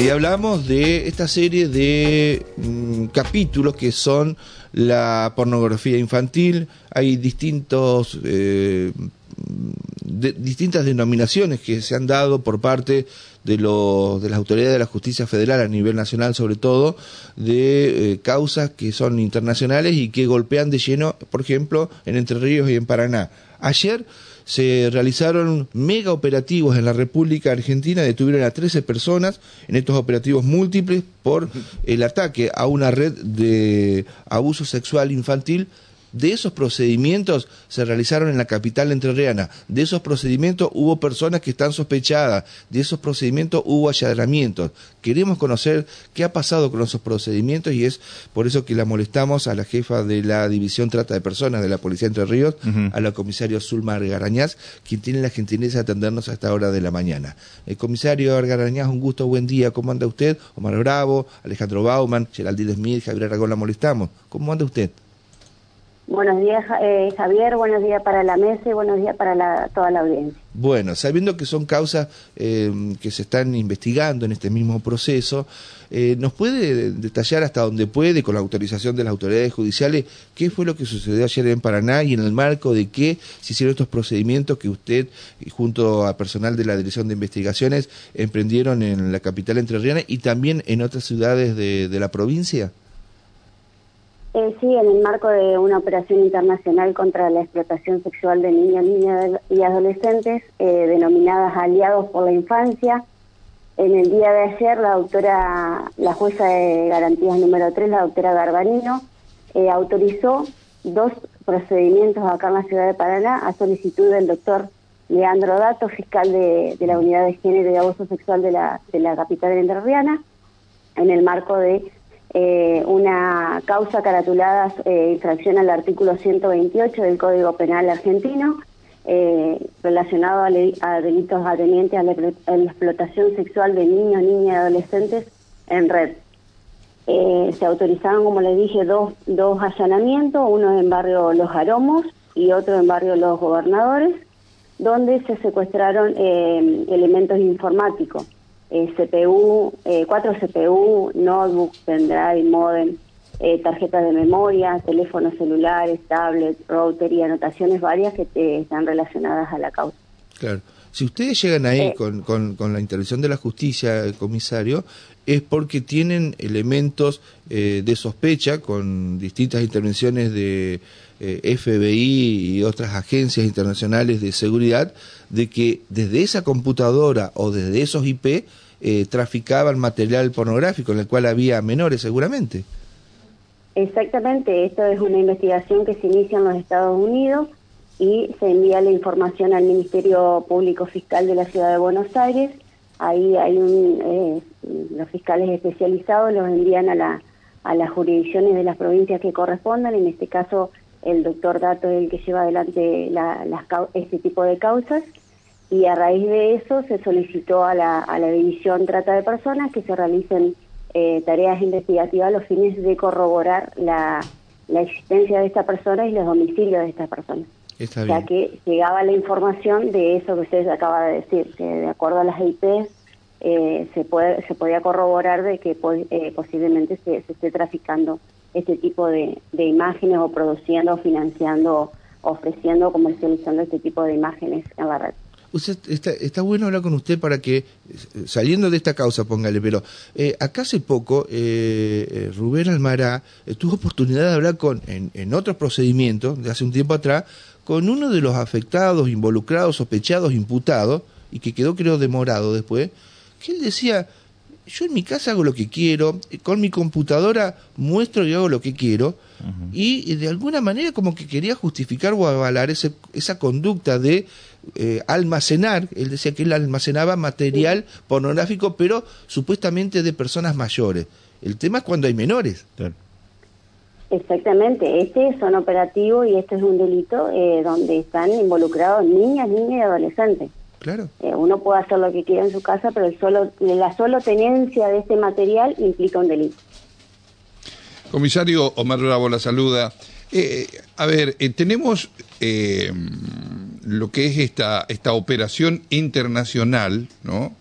Y hablamos de esta serie de mm, capítulos que son la pornografía infantil. Hay distintos eh, distintas denominaciones que se han dado por parte de, los, de las autoridades de la justicia federal a nivel nacional sobre todo de eh, causas que son internacionales y que golpean de lleno por ejemplo en Entre Ríos y en Paraná ayer se realizaron mega operativos en la República Argentina, detuvieron a 13 personas en estos operativos múltiples por el ataque a una red de abuso sexual infantil de esos procedimientos se realizaron en la capital entrerriana. De esos procedimientos hubo personas que están sospechadas. De esos procedimientos hubo allanamientos. Queremos conocer qué ha pasado con esos procedimientos y es por eso que la molestamos a la jefa de la División Trata de Personas de la Policía Entre Ríos, a la comisario Zulma Argarañaz, quien tiene la gentileza de atendernos a esta hora de la mañana. El comisario Argarañaz, un gusto, buen día. ¿Cómo anda usted? Omar Bravo, Alejandro Bauman, Geraldine Smith, Javier Aragón, la molestamos. ¿Cómo anda usted? Buenos días, eh, Javier. Buenos días para la mesa y buenos días para toda la audiencia. Bueno, sabiendo que son causas eh, que se están investigando en este mismo proceso, eh, ¿nos puede detallar hasta donde puede, con la autorización de las autoridades judiciales, qué fue lo que sucedió ayer en Paraná y en el marco de qué se hicieron estos procedimientos que usted, junto a personal de la Dirección de Investigaciones, emprendieron en la capital entrerriana y también en otras ciudades de la provincia? Eh, sí, en el marco de una operación internacional contra la explotación sexual de niños, niñas y adolescentes, eh, denominadas Aliados por la Infancia. En el día de ayer, la doctora, la jueza de garantías número 3, la doctora Garbanino, eh, autorizó dos procedimientos acá en la ciudad de Paraná a solicitud del doctor Leandro Dato, fiscal de, la Unidad de Género y Abuso Sexual de la, de la capital entrerriana, en el marco de eh, una causa caratulada eh, infracción al artículo 128 del Código Penal argentino eh, relacionado a, delitos atendientes a la, explotación sexual de niños, niñas y adolescentes en red. Eh, se autorizaron, como les dije, dos, dos allanamientos, uno en barrio Los Aromos y otro en barrio Los Gobernadores, donde se secuestraron elementos informáticos eh, CPU, eh, cuatro CPU, notebook, pendrive, modem, eh, tarjetas de memoria, teléfonos celulares, tablets, router y anotaciones varias que están relacionadas a la causa. Claro. Si ustedes llegan ahí con, con, la intervención de la justicia, el comisario, es porque tienen elementos de sospecha con distintas intervenciones de FBI y otras agencias internacionales de seguridad de que desde esa computadora o desde esos IP eh, traficaban material pornográfico en el cual había menores seguramente. Exactamente, esto es una investigación que se inicia en los Estados Unidos y se envía la información al Ministerio Público Fiscal de la Ciudad de Buenos Aires. Ahí hay un, eh, los fiscales especializados los envían a, la, a las jurisdicciones de las provincias que correspondan, en este caso el doctor Dato es el que lleva adelante la, este tipo de causas y a raíz de eso se solicitó a la, División Trata de Personas que se realicen eh, tareas investigativas a los fines de corroborar la, existencia de esta persona y los domicilios de esta persona. Está bien. Que llegaba la información de eso que usted acaba de decir, que de acuerdo a las IPs eh, se, puede, se podía corroborar de que eh, posiblemente se, se, esté traficando este tipo de, de imágenes o produciendo, financiando, ofreciendo, comercializando este tipo de imágenes en la red. Usted, está, está, bueno hablar con usted para que, saliendo de esta causa, póngale, pero eh, acá hace poco eh, eh, Rubén Almará tuvo oportunidad de hablar con, en, en otros procedimientos, de hace un tiempo atrás, con uno de los afectados, involucrados, sospechados, imputados, y que quedó creo demorado después, que él decía, yo en mi casa hago lo que quiero, con mi computadora muestro y hago lo que quiero, y, de alguna manera como que quería justificar o avalar ese, esa conducta de eh, almacenar, él decía que él almacenaba material pornográfico, pero supuestamente de personas mayores. El tema es cuando hay menores. Exactamente, este son operativos y este es un delito eh, donde están involucrados niñas, niñas y adolescentes. Claro. Eh, uno puede hacer lo que quiera en su casa, pero el solo, la solo tenencia de este material implica un delito. Comisario Omar Bravo la saluda. Eh, a ver, eh, tenemos lo que es esta, esta operación internacional, ¿no?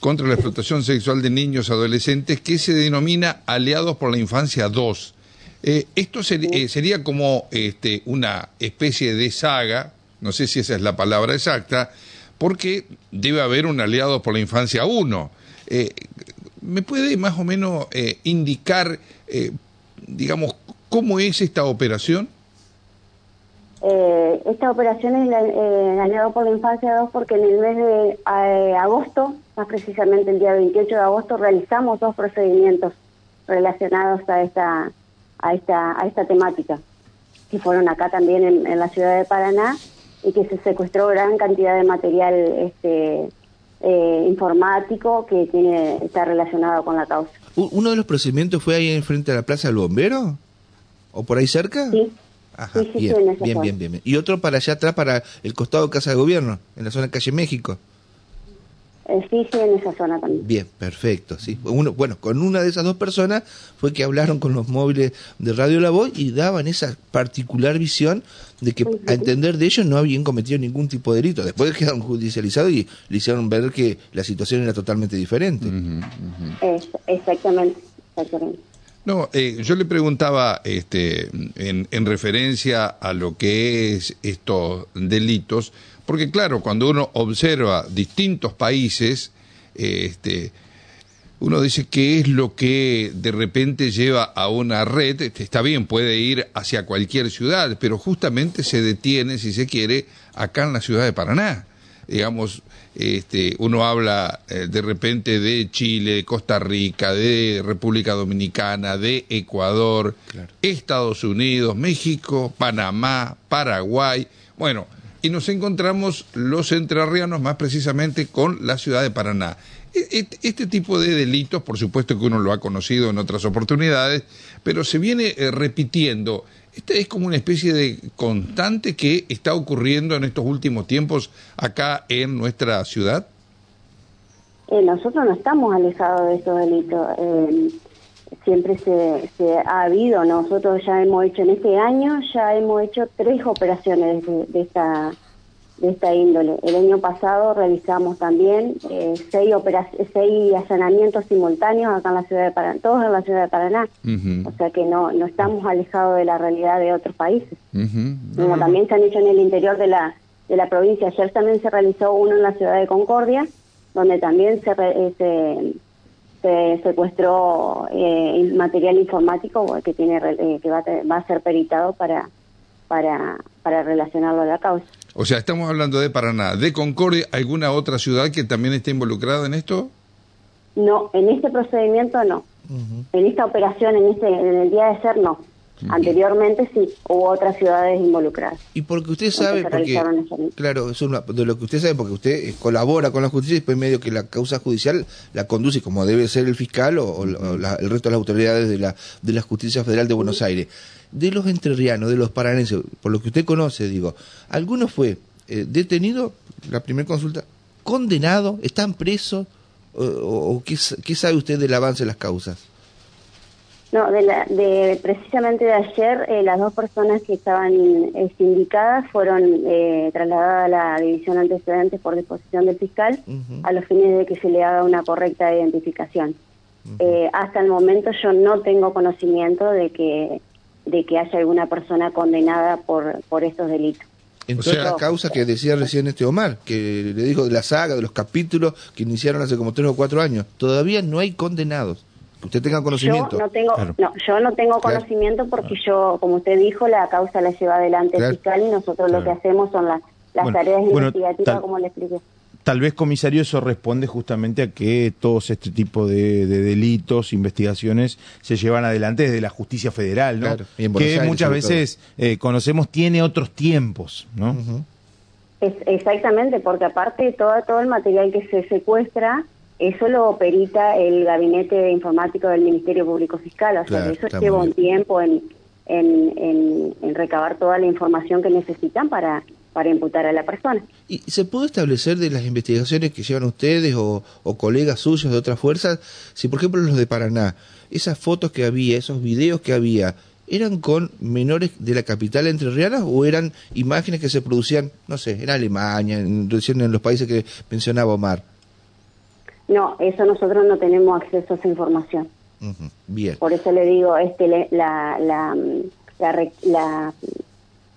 contra la explotación sexual de niños y adolescentes que se denomina Aliados por la Infancia 2. Eh, esto eh, sería como este, una especie de saga, no sé si esa es la palabra exacta, porque debe haber un Aliados por la Infancia 1. Eh, ¿Me puede más o menos indicar, digamos, cómo es esta operación? Eh, esta operación es la, eh, por la Infancia 2 porque en el mes de eh, agosto, más precisamente el día 28 de agosto, realizamos dos procedimientos relacionados a esta a esta a esta temática que fueron acá también en, la ciudad de Paraná y que se secuestró gran cantidad de material este eh, informático que tiene está relacionado con la causa. ¿Uno de los procedimientos fue ahí enfrente de la Plaza del Bombero? ¿O por ahí cerca? Sí. Ajá, bien, bien, bien, bien, Y otro para allá atrás, para el costado de Casa de Gobierno, en la zona de Calle México. Sí, sí, en esa zona también. Bien, perfecto. Sí. Uno, bueno, con una de esas dos personas fue que hablaron con los móviles de Radio La Voz y daban esa particular visión de que, a entender de ellos, no habían cometido ningún tipo de delito. Después quedaron judicializados y le hicieron ver que la situación era totalmente diferente. exactamente, exactamente. No, eh, yo le preguntaba este, en, referencia a lo que es estos delitos, porque claro, cuando uno observa distintos países, este, uno dice qué es lo que de repente lleva a una red, este, está bien, puede ir hacia cualquier ciudad, pero justamente se detiene, si se quiere, acá en la ciudad de Paraná. Digamos, este, uno habla eh, de repente de Chile, Costa Rica, de República Dominicana, de Ecuador, Estados Unidos, México, Panamá, Paraguay, bueno, y nos encontramos los entrerrianos más precisamente con la ciudad de Paraná. E, e, este tipo de delitos, por supuesto que uno lo ha conocido en otras oportunidades, pero se viene eh, repitiendo esta es como una especie de constante que está ocurriendo en estos últimos tiempos acá en nuestra ciudad. Eh, nosotros no estamos alejados de estos delitos. Eh, siempre se, ha habido. Nosotros ya hemos hecho en este año, ya hemos hecho tres operaciones de esta de esta índole. El año pasado realizamos también eh, seis, seis allanamientos simultáneos acá en la ciudad de Paraná, todos en la ciudad de Paraná. O sea que no, no estamos alejados de la realidad de otros países. Como también se han hecho en el interior de la, de la provincia. Ayer también se realizó uno en la ciudad de Concordia, donde también se, eh, se, secuestró eh, material informático que, tiene, eh, que va, va a ser peritado para, para, para relacionarlo a la causa. O sea, estamos hablando de Paraná. ¿De Concordia alguna otra ciudad que también esté involucrada en esto? No, en este procedimiento no. En esta operación, en, este, en el día de ser, no. Anteriormente sí, hubo otras ciudades involucradas. Y porque usted sabe, porque, claro, eso de lo que usted sabe, porque usted eh, colabora con la justicia y después medio que la causa judicial la conduce como debe ser el fiscal o, el resto de las autoridades de la, de la Justicia Federal de Buenos Aires. De los entrerrianos, de los paranenses, por lo que usted conoce, digo, ¿alguno fue eh, detenido, la primera consulta, condenado, están presos, o, qué, qué sabe usted del avance de las causas? No, de, la, de precisamente de ayer, eh, las dos personas que estaban eh, sindicadas fueron eh, trasladadas a la división antecedentes por disposición del fiscal a los fines de que se le haga una correcta identificación. hasta el momento yo no tengo conocimiento de que de que haya alguna persona condenada por por estos delitos. En todas las causas que decía recién este Omar, que le dijo de la saga, de los capítulos que iniciaron hace como tres o cuatro años, todavía no hay condenados usted tenga conocimiento. Yo no tengo, no, yo no tengo conocimiento porque yo, como usted dijo, la causa la lleva adelante el fiscal y nosotros lo que hacemos son las, las tareas investigativas, como le expliqué. Tal vez, comisario, eso responde justamente a que todos este tipo de, delitos, investigaciones, se llevan adelante desde la justicia federal, ¿no? que muchas veces eh, conocemos tiene otros tiempos, ¿no? es, exactamente, porque aparte todo, todo el material que se secuestra eso lo perita el gabinete informático del Ministerio Público Fiscal, o sea, eso lleva un tiempo en, en, en, recabar toda la información que necesitan para, para imputar a la persona. ¿Y se puede establecer de las investigaciones que llevan ustedes o, o, colegas suyos de otras fuerzas, si por ejemplo los de Paraná, esas fotos que había, esos videos que había, ¿eran con menores de la capital entrerriana o eran imágenes que se producían, no sé, en Alemania, en, en los países que mencionaba Omar? No, eso nosotros no tenemos acceso a esa información. Bien. Por eso le digo, este, la, la, la, la,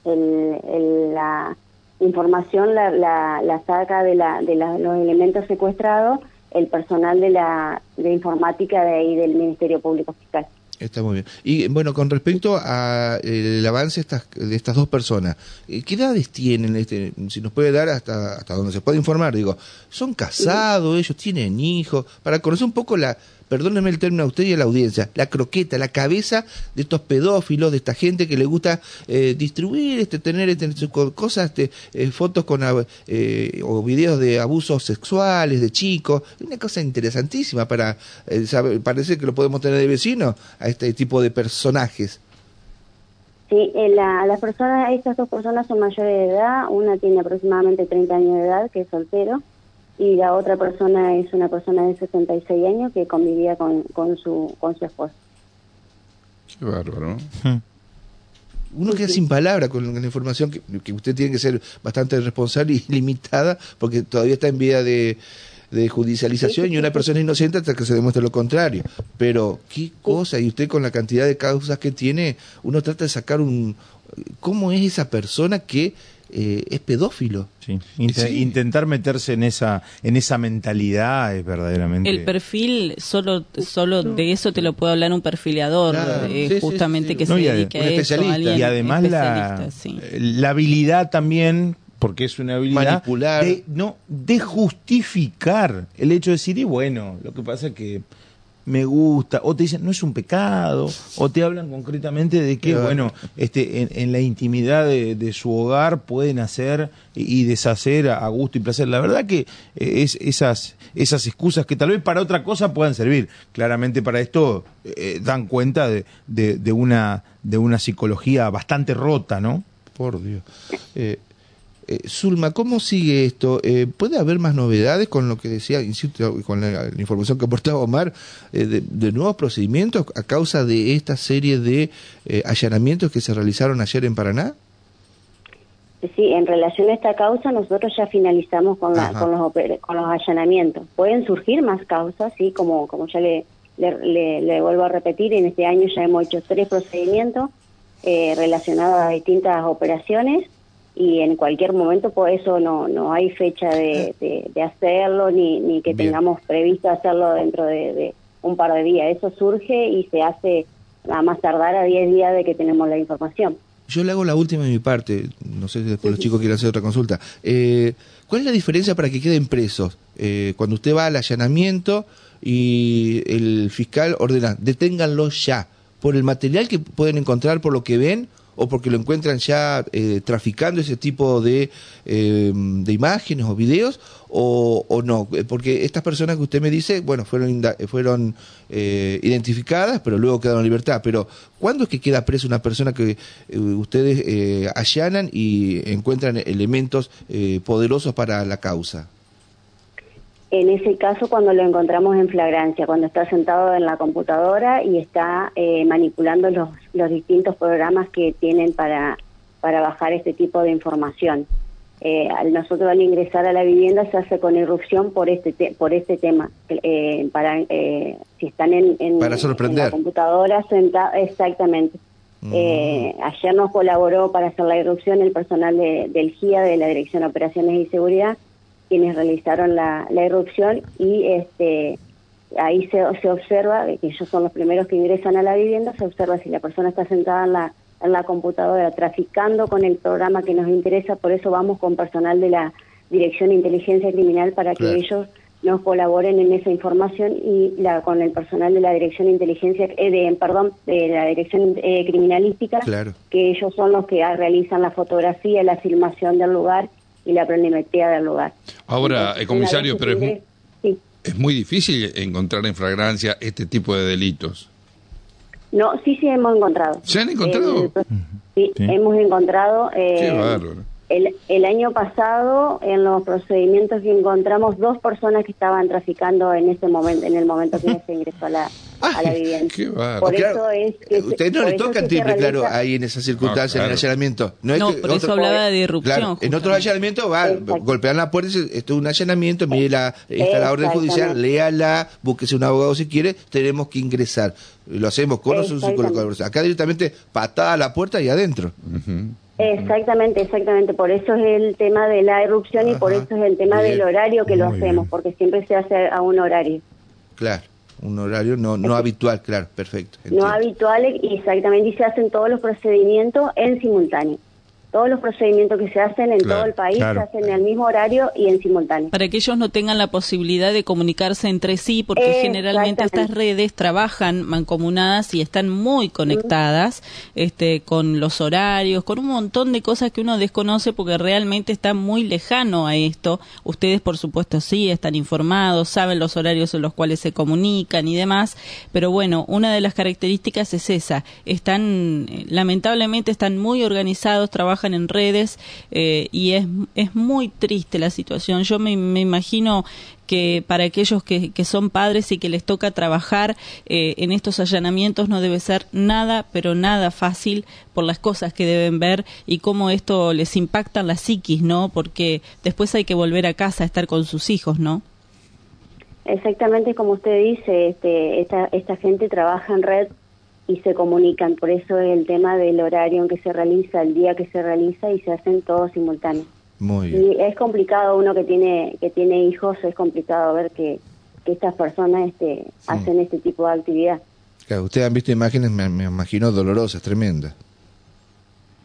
el, la información la, la, saca de, la, de los elementos secuestrados el personal de la de informática de ahí del Ministerio Público Fiscal. Está muy bien. Y bueno, con respecto al el avance estas, de estas dos personas, eh, ¿qué edades tienen? Este, si nos puede dar hasta, hasta donde se puede informar, digo, ¿son casados? ¿Ellos tienen hijos? Para conocer un poco la, perdónenme el término a usted y a la audiencia, la croqueta, la cabeza de estos pedófilos, de esta gente que le gusta eh, distribuir, este, tener este, cosas, este, eh, fotos con eh, o videos de abusos sexuales de chicos, una cosa interesantísima para saber, parece que lo podemos tener de vecino a este tipo de personajes. Sí, la, las personas, estas dos personas son mayores de edad, una tiene aproximadamente 30 años de edad, que es soltero, y la otra persona es una persona de 66 años que convivía con, con, su, con su esposa. Qué bárbaro. Uno queda sin palabra con la información que, que, usted tiene que ser bastante responsable y limitada porque todavía está en vía de, de judicialización y una persona inocente hasta que se demuestre lo contrario. Pero qué cosa, y usted con la cantidad de causas que tiene, uno trata de sacar un... ¿Cómo es esa persona que eh, es pedófilo. Sí. Intentar meterse en esa en esa mentalidad es verdaderamente. El perfil solo solo de eso te lo puede hablar un perfilador, eh, justamente que se dedique a eso. y además la, la habilidad también porque es una habilidad de no de justificar el hecho de decir y bueno lo que pasa es que me gusta, o te dicen, no es un pecado, o te hablan concretamente de que, bueno, este, en, la intimidad de, su hogar pueden hacer y, deshacer a, gusto y placer. La verdad que eh, es esas, esas excusas que tal vez para otra cosa puedan servir, claramente para esto eh, dan cuenta de, de, una, de una psicología bastante rota, ¿no? Por Dios. Eh, eh, Zulma, ¿cómo sigue esto? Eh, ¿Puede haber más novedades con lo que decía, insisto, con la, información que aportaba Omar, eh, de, nuevos procedimientos a causa de esta serie de allanamientos que se realizaron ayer en Paraná? Sí, en relación a esta causa nosotros ya finalizamos con, la, con, los, con los allanamientos. Pueden surgir más causas, sí, como, como ya le, le, vuelvo a repetir, en este año ya hemos hecho tres procedimientos relacionados a distintas operaciones y en cualquier momento por eso no no hay fecha de, de, hacerlo ni, ni que tengamos previsto hacerlo dentro de, un par de días. Eso surge y se hace a más tardar a 10 días de que tenemos la información. Yo le hago la última de mi parte. No sé si después los chicos quieren hacer otra consulta. Eh, ¿cuál es la diferencia para que queden presos eh, cuando usted va al allanamiento y el fiscal ordena deténganlo ya. Por el material que pueden encontrar por lo que ven o porque lo encuentran ya eh, traficando ese tipo de, eh, de imágenes o videos o, o, no, eh, porque estas personas que usted me dice, bueno, fueron, fueron identificadas, pero luego quedaron en libertad. Pero, ¿cuándo es que queda presa una persona que ustedes allanan y encuentran elementos poderosos para la causa? En ese caso, cuando lo encontramos en flagrancia, cuando está sentado en la computadora y está eh, manipulando los, los distintos programas que tienen para, para bajar este tipo de información. Eh, nosotros al ingresar a la vivienda se hace con irrupción por este por este tema eh, para eh, si están en, en, la computadora senta exactamente mm. ayer nos colaboró para hacer la irrupción el personal del GIA de la Dirección de Operaciones y Seguridad quienes realizaron la, la irrupción y este ahí se, se observa, que ellos son los primeros que ingresan a la vivienda, se observa si la persona está sentada en la, en la computadora traficando con el programa que nos interesa, por eso vamos con personal de la Dirección de Inteligencia Criminal para que ellos nos colaboren en esa información y la, con el personal de la Dirección de Inteligencia, eh, de, perdón, de la Dirección eh, Criminalística, que ellos son los que realizan la fotografía, la filmación del lugar y la planimetría del lugar. Ahora, el eh, comisario, pero es, es muy difícil encontrar en flagrancia este tipo de delitos. No, sí, sí hemos encontrado. ¿Se han encontrado? sí, hemos encontrado. Eh, el, el año pasado, en los procedimientos que encontramos dos personas que estaban traficando en ese momento, en el momento que se ingresó a la, a la vivienda. por eso es que Usted no le tocan timbre, claro, ahí en esa circunstancia, en el allanamiento. No, es por eso hablaba de irrupción. en otros allanamientos va, golpean la puerta, esto es un allanamiento, mire la, está la orden judicial, léala, búsquese un abogado si quiere, tenemos que ingresar. Lo hacemos con o sin Acá directamente patada a la puerta y adentro. Exactamente, exactamente. Por eso es el tema de la erupción y por eso es el tema del horario que lo hacemos, porque siempre se hace a un horario. Claro, un horario no, no habitual, claro, perfecto. No habitual, exactamente, y se hacen todos los procedimientos en simultáneo todos los procedimientos que se hacen en todo el país se hacen en el mismo horario y en simultáneo. Para que ellos no tengan la posibilidad de comunicarse entre sí, porque generalmente estas redes trabajan mancomunadas y están muy conectadas este, con los horarios, con un montón de cosas que uno desconoce porque realmente está muy lejano a esto. Ustedes, por supuesto, sí están informados, saben los horarios en los cuales se comunican y demás, pero bueno, una de las características es esa. Están, eh, lamentablemente, están muy organizados, trabajan en redes eh, y es, es muy triste la situación. Yo me, imagino que para aquellos que, que, son padres y que les toca trabajar eh, en estos allanamientos no debe ser nada, pero nada fácil por las cosas que deben ver y cómo esto les impacta en la psiquis, ¿no? Porque después hay que volver a casa a estar con sus hijos, ¿no? Exactamente como usted dice, este, esta, esta gente trabaja en red y se comunican. Por eso el tema del horario en que se realiza, el día que se realiza y se hacen todos simultáneos. Muy bien. Y es complicado uno que tiene que tiene hijos, es complicado ver que, que estas personas este, hacen este tipo de actividad. Claro, ustedes han visto imágenes, me, imagino, dolorosas, tremendas.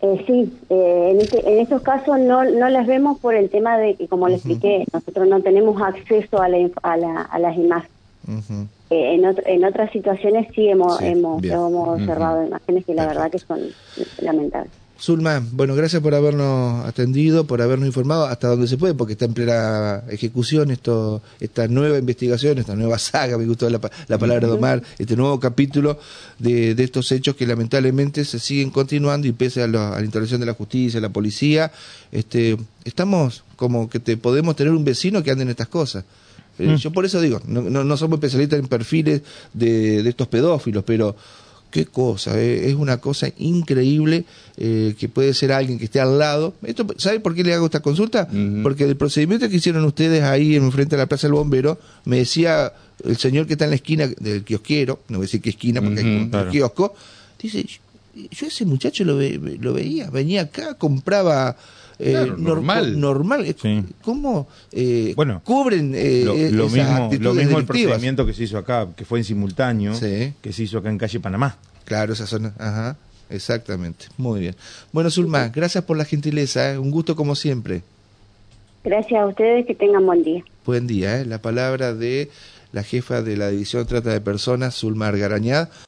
Eh, sí, eh, en, este, en estos casos no, no las vemos por el tema de que, como le expliqué, nosotros no tenemos acceso a, la, a, la, a las imágenes. Eh, en, en otras situaciones sí hemos, hemos, observado imágenes que la verdad que son lamentables. Zulma, bueno, gracias por habernos atendido, por habernos informado hasta donde se puede, porque está en plena ejecución esto, esta nueva investigación, esta nueva saga, me gustó la, la palabra de Omar, este nuevo capítulo de, de, estos hechos que lamentablemente se siguen continuando y pese a, la intervención de la justicia, la policía, este, estamos como que te podemos tener un vecino que ande en estas cosas. Eh, mm. Yo por eso digo, no, no, somos especialistas en perfiles de, de estos pedófilos, pero qué cosa, eh, es una cosa increíble eh, que puede ser alguien que esté al lado. Esto, ¿Sabe por qué le hago esta consulta? Porque el procedimiento que hicieron ustedes ahí en frente a la Plaza del Bombero, me decía el señor que está en la esquina del kiosquero, no voy a decir qué esquina porque hay un kiosco, dice, yo ese muchacho lo, lo veía, venía acá, compraba eh, normal. normal. ¿Cómo eh, bueno, cubren eh, lo, mismo, lo mismo el procedimiento que se hizo acá, que fue en simultáneo, que se hizo acá en calle Panamá. Claro, esa zona. Ajá, exactamente. Muy bien. Bueno, Zulma, gracias por la gentileza. Un gusto como siempre. Gracias a ustedes, que tengan buen día. Buen día. La palabra de la jefa de la División de Trata de Personas, Zulma Argarañad.